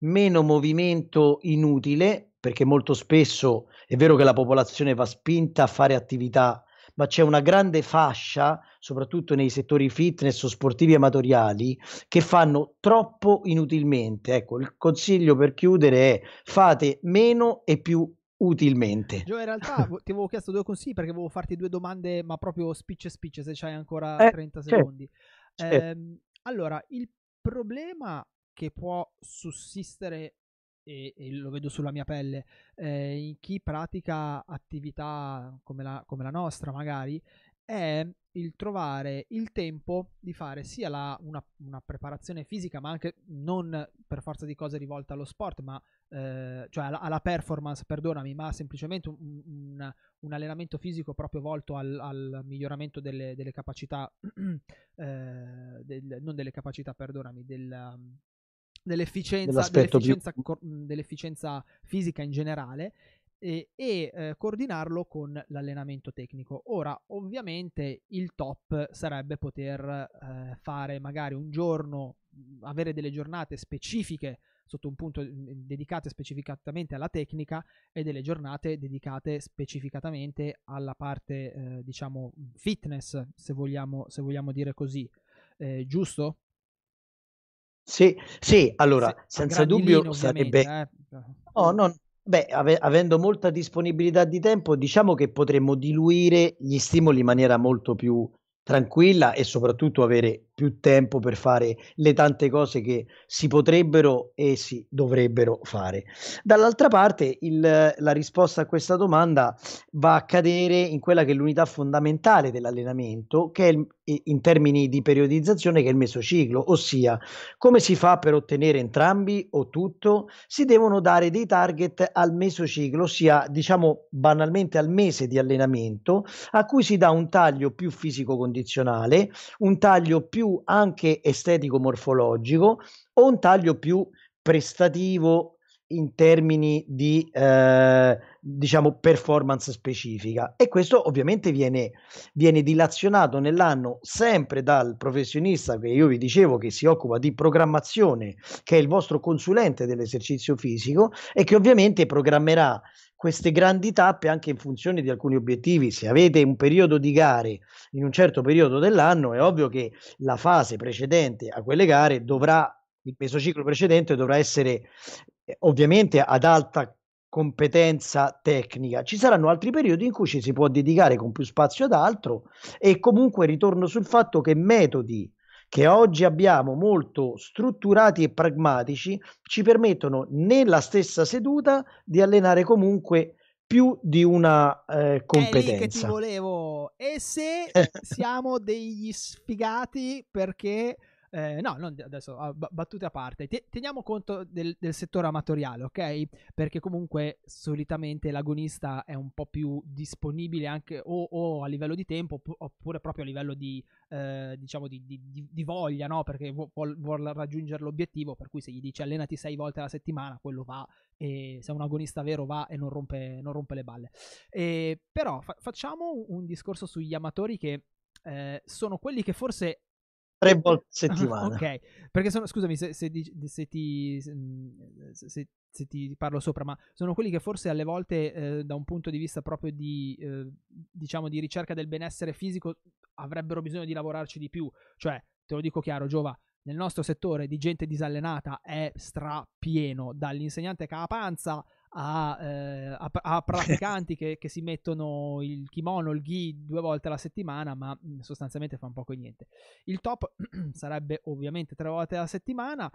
meno movimento inutile, perché molto spesso è vero che la popolazione va spinta a fare attività, ma c'è una grande fascia, soprattutto nei settori fitness o sportivi amatoriali, che fanno troppo inutilmente. Ecco, il consiglio per chiudere è fate meno e più utilmente. Gio, in realtà ti avevo chiesto due consigli perché volevo farti due domande, ma proprio spicce spicce, se c'hai ancora Eh, 30 certo, secondi. certo. Ehm, allora, il problema che può sussistere, e, e lo vedo sulla mia pelle, eh, in chi pratica attività come la, come la nostra, magari, è il trovare il tempo di fare sia la- una, una preparazione fisica, ma anche non per forza di cose rivolta allo sport, ma eh, cioè alla, alla performance, perdonami, ma semplicemente un, un- un allenamento fisico proprio volto al, al miglioramento delle, delle capacità, eh, del- non delle capacità, perdonami, del, dell'efficienza, Dell'aspetto più... dell'efficienza, cor- dell'efficienza fisica in generale e, e, eh, coordinarlo con l'allenamento tecnico. Ora, ovviamente, il top sarebbe poter eh, fare magari un giorno, avere delle giornate specifiche sotto un punto dedicate specificatamente alla tecnica e delle giornate dedicate specificatamente alla parte, eh, diciamo, fitness, se vogliamo, se vogliamo dire così. Eh, giusto? Sì, sì, allora, a senza dubbio sarebbe... eh. No, no, beh, ave- avendo molta disponibilità di tempo, diciamo che potremmo diluire gli stimoli in maniera molto più tranquilla e soprattutto avere più tempo per fare le tante cose che si potrebbero e si dovrebbero fare. Dall'altra parte, il- la risposta a questa domanda va a cadere in quella che è l'unità fondamentale dell'allenamento, che è il- in termini di periodizzazione, che è il mesociclo, ossia come si fa per ottenere entrambi o tutto? Si devono dare dei target al mesociclo, ossia diciamo banalmente al mese di allenamento, a cui si dà un taglio più fisico-condizionale, un taglio più anche estetico-morfologico o un taglio più prestativo in termini di eh, diciamo performance specifica. E questo ovviamente viene, viene dilazionato nell'anno sempre dal professionista che io vi dicevo che si occupa di programmazione che è il vostro consulente dell'esercizio fisico e che ovviamente programmerà queste grandi tappe anche in funzione di alcuni obiettivi se avete un periodo di gare in un certo periodo dell'anno è ovvio che la fase precedente a quelle gare dovrà il mesociclo precedente dovrà essere eh, ovviamente ad alta competenza tecnica. Ci saranno altri periodi in cui ci si può dedicare con più spazio ad altro e comunque ritorno sul fatto che metodi che oggi abbiamo molto strutturati e pragmatici ci permettono nella stessa seduta di allenare comunque più di una eh, È lì che ti competenza. volevo. E se siamo degli sfigati perché eh, no, non adesso, ah, battute a parte, teniamo conto del, del, settore amatoriale, ok? Perché comunque solitamente l'agonista è un po' più disponibile anche o, o a livello di tempo oppure proprio a livello di, eh, diciamo, di, di, di, voglia, no? Perché vuole vuol raggiungere l'obiettivo, per cui se gli dice allenati sei volte alla settimana, quello va e se è un agonista vero va e non rompe, non rompe le balle. E, però fa- facciamo un discorso sugli amatori che eh, sono quelli che forse tre volte a settimana. ok, perché sono, scusami se, se, se, ti, se, ti, parlo sopra, ma sono quelli che forse alle volte eh, da un punto di vista proprio di, eh, diciamo, di ricerca del benessere fisico avrebbero bisogno di lavorarci di più. Cioè, te lo dico chiaro, Giova, nel nostro settore di gente disallenata è strapieno, dall'insegnante che ha la panza a, eh, a, a praticanti che, che, si mettono il kimono, il gi due volte alla settimana, ma mm, sostanzialmente fa un poco niente. Il top sarebbe ovviamente tre volte alla settimana.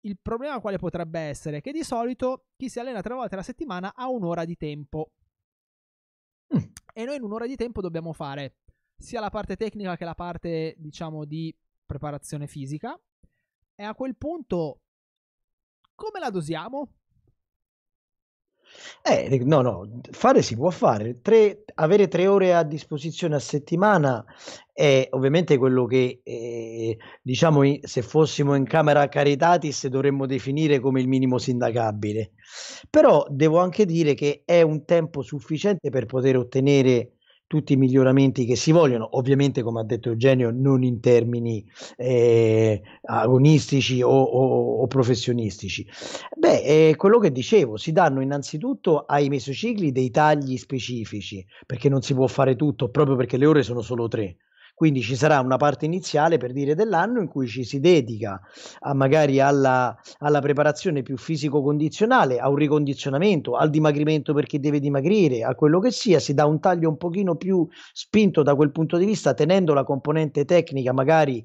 Il problema quale potrebbe essere? Che di solito chi si allena tre volte alla settimana ha un'ora di tempo. Mm. E noi in un'ora di tempo dobbiamo fare sia la parte tecnica che la parte, diciamo, di preparazione fisica. E a quel punto, come la dosiamo? Eh, no, no, fare si può fare. Tre, avere tre ore a disposizione a settimana è ovviamente quello che, eh, diciamo, se fossimo in Camera Caritatis dovremmo definire come il minimo sindacabile. Però devo anche dire che è un tempo sufficiente per poter ottenere tutti i miglioramenti che si vogliono, ovviamente come ha detto Eugenio non in termini eh, agonistici o, o, o, professionistici. Beh, è quello che dicevo, si danno innanzitutto ai mesocicli dei tagli specifici, perché non si può fare tutto, proprio perché le ore sono solo tre. Quindi ci sarà una parte iniziale per dire dell'anno in cui ci si dedica a magari alla, alla preparazione più fisico-condizionale, a un ricondizionamento, al dimagrimento per chi deve dimagrire, a quello che sia, si dà un taglio un pochino più spinto da quel punto di vista, tenendo la componente tecnica magari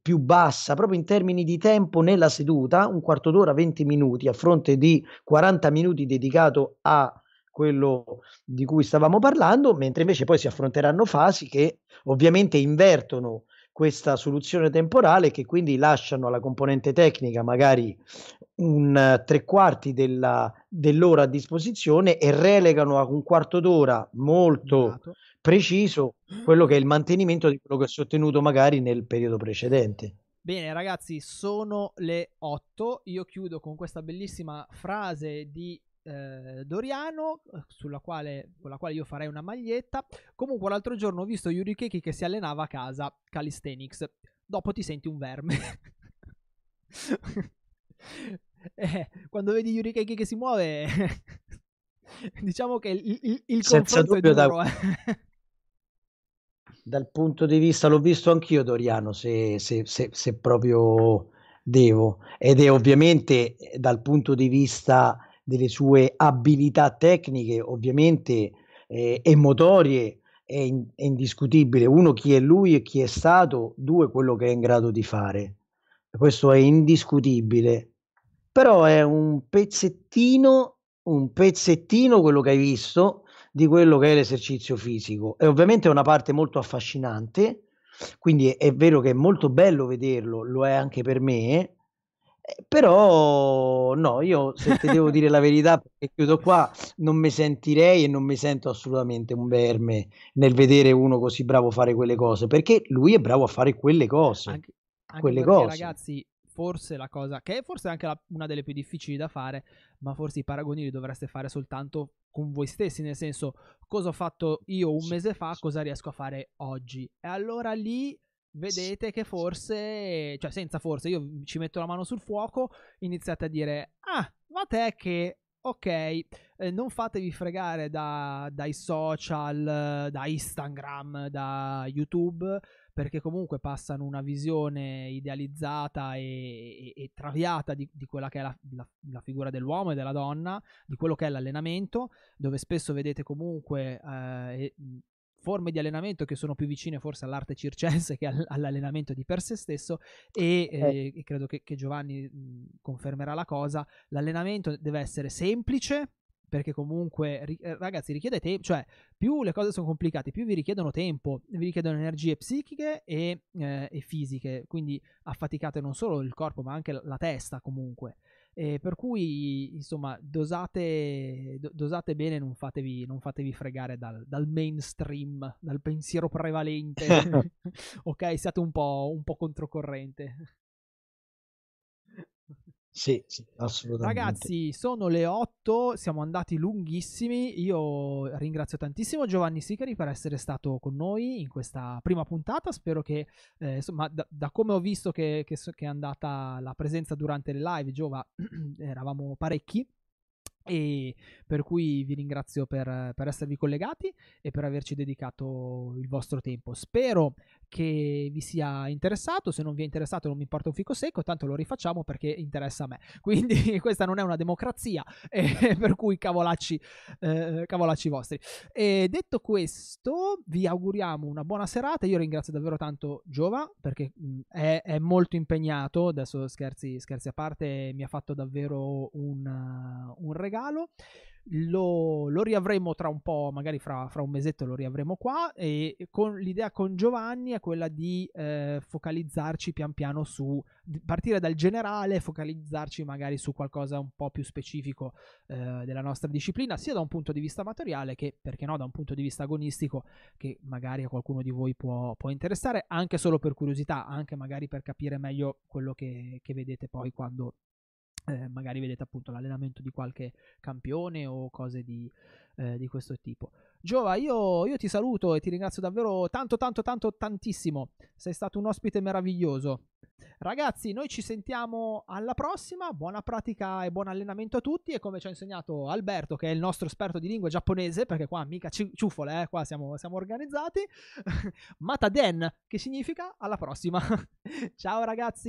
più bassa, proprio in termini di tempo nella seduta, un quarto d'ora, 20 minuti, a fronte di 40 minuti dedicato a quello di cui stavamo parlando, mentre invece poi si affronteranno fasi che ovviamente invertono questa soluzione temporale che quindi lasciano alla componente tecnica magari un tre quarti della, dell'ora a disposizione e relegano a un quarto d'ora molto esatto. preciso quello che è il mantenimento di quello che si è ottenuto magari nel periodo precedente. Bene ragazzi, sono le 8, io chiudo con questa bellissima frase di eh, Doriano, eh, sulla quale, con la quale io farei una maglietta. Comunque l'altro giorno ho visto Yuri Keki che si allenava a casa, calisthenics. Dopo ti senti un verme. eh, quando vedi Yuri Keki che si muove, diciamo che il, il, il confronto è duro. Da... Eh. Dal punto di vista, l'ho visto anch'io Doriano, se, se, se, se proprio devo. Ed è ovviamente dal punto di vista delle sue abilità tecniche, ovviamente, eh, e motorie, è, in, è, indiscutibile. Uno, chi è lui e chi è stato, due, quello che è in grado di fare. Questo è indiscutibile. Però è un pezzettino, un pezzettino quello che hai visto di quello che è l'esercizio fisico. E ovviamente è una parte molto affascinante, quindi è, vero che è molto bello vederlo, lo è anche per me, però no, io se ti devo dire la verità, perché chiudo qua, non mi sentirei e non mi sento assolutamente un verme nel vedere uno così bravo fare quelle cose, perché lui è bravo a fare quelle cose. Anche, anche quelle perché, cose. ragazzi, forse la cosa, che è forse anche la, una delle più difficili da fare, ma forse i paragoni li dovreste fare soltanto con voi stessi, nel senso cosa ho fatto io un mese fa, cosa riesco a fare oggi. E allora lì vedete che forse, cioè senza forse, io ci metto la mano sul fuoco, iniziate a dire, ah, ma te che, ok, eh, non fatevi fregare da, dai social, da Instagram, da YouTube, perché comunque passano una visione idealizzata e, e, e traviata di, di, quella che è la, la, la, figura dell'uomo e della donna, di quello che è l'allenamento, dove spesso vedete comunque eh, forme di allenamento che sono più vicine forse all'arte circense che all'allenamento di per sé stesso e, eh. Eh, e credo che, che Giovanni mh, confermerà la cosa, l'allenamento deve essere semplice, perché comunque, ri- eh, ragazzi, richiede tempo, cioè più le cose sono complicate, più vi richiedono tempo, vi richiedono energie psichiche e, eh, e fisiche, quindi affaticate non solo il corpo ma anche la testa comunque. E per cui, insomma, dosate, dosate bene, non fatevi, non fatevi fregare dal, dal, mainstream, dal pensiero prevalente. ok, siate un po', un po' controcorrente. Sì, sì, assolutamente. Ragazzi, sono le 8, siamo andati lunghissimi. Io ringrazio tantissimo Giovanni Sicari per essere stato con noi in questa prima puntata. Spero che, eh, insomma, da, da, come ho visto che, che, che, è andata la presenza durante le live, Giova, eravamo parecchi e per cui vi ringrazio per, per, esservi collegati e per averci dedicato il vostro tempo. Spero che vi sia interessato, se non vi è interessato non mi importa un fico secco, tanto lo rifacciamo perché interessa a me. Quindi questa non è una democrazia, eh, per cui cavolacci, eh, cavolacci vostri. E detto questo, vi auguriamo una buona serata. Io ringrazio davvero tanto Giova perché mh, è, è, molto impegnato, adesso scherzi, scherzi a parte, mi ha fatto davvero un, un regalo regalo. Lo, lo, riavremo tra un po', magari fra, fra, un mesetto lo riavremo qua. E con l'idea con Giovanni è quella di eh, focalizzarci pian piano su partire dal generale, focalizzarci magari su qualcosa un po' più specifico eh, della nostra disciplina, sia da un punto di vista amatoriale che, perché no, da un punto di vista agonistico, che magari a qualcuno di voi può, può interessare, anche solo per curiosità, anche magari per capire meglio quello che, che vedete poi quando eh, magari vedete appunto l'allenamento di qualche campione o cose di, eh, di questo tipo. Giova, io, io, ti saluto e ti ringrazio davvero tanto, tanto, tanto, tantissimo. Sei stato un ospite meraviglioso. Ragazzi, noi ci sentiamo alla prossima. Buona pratica e buon allenamento a tutti. E come ci ha insegnato Alberto, che è il nostro esperto di lingua giapponese, perché qua mica ci- ciufole, eh, qua siamo, siamo organizzati. Mataden, che significa alla prossima. Ciao ragazzi.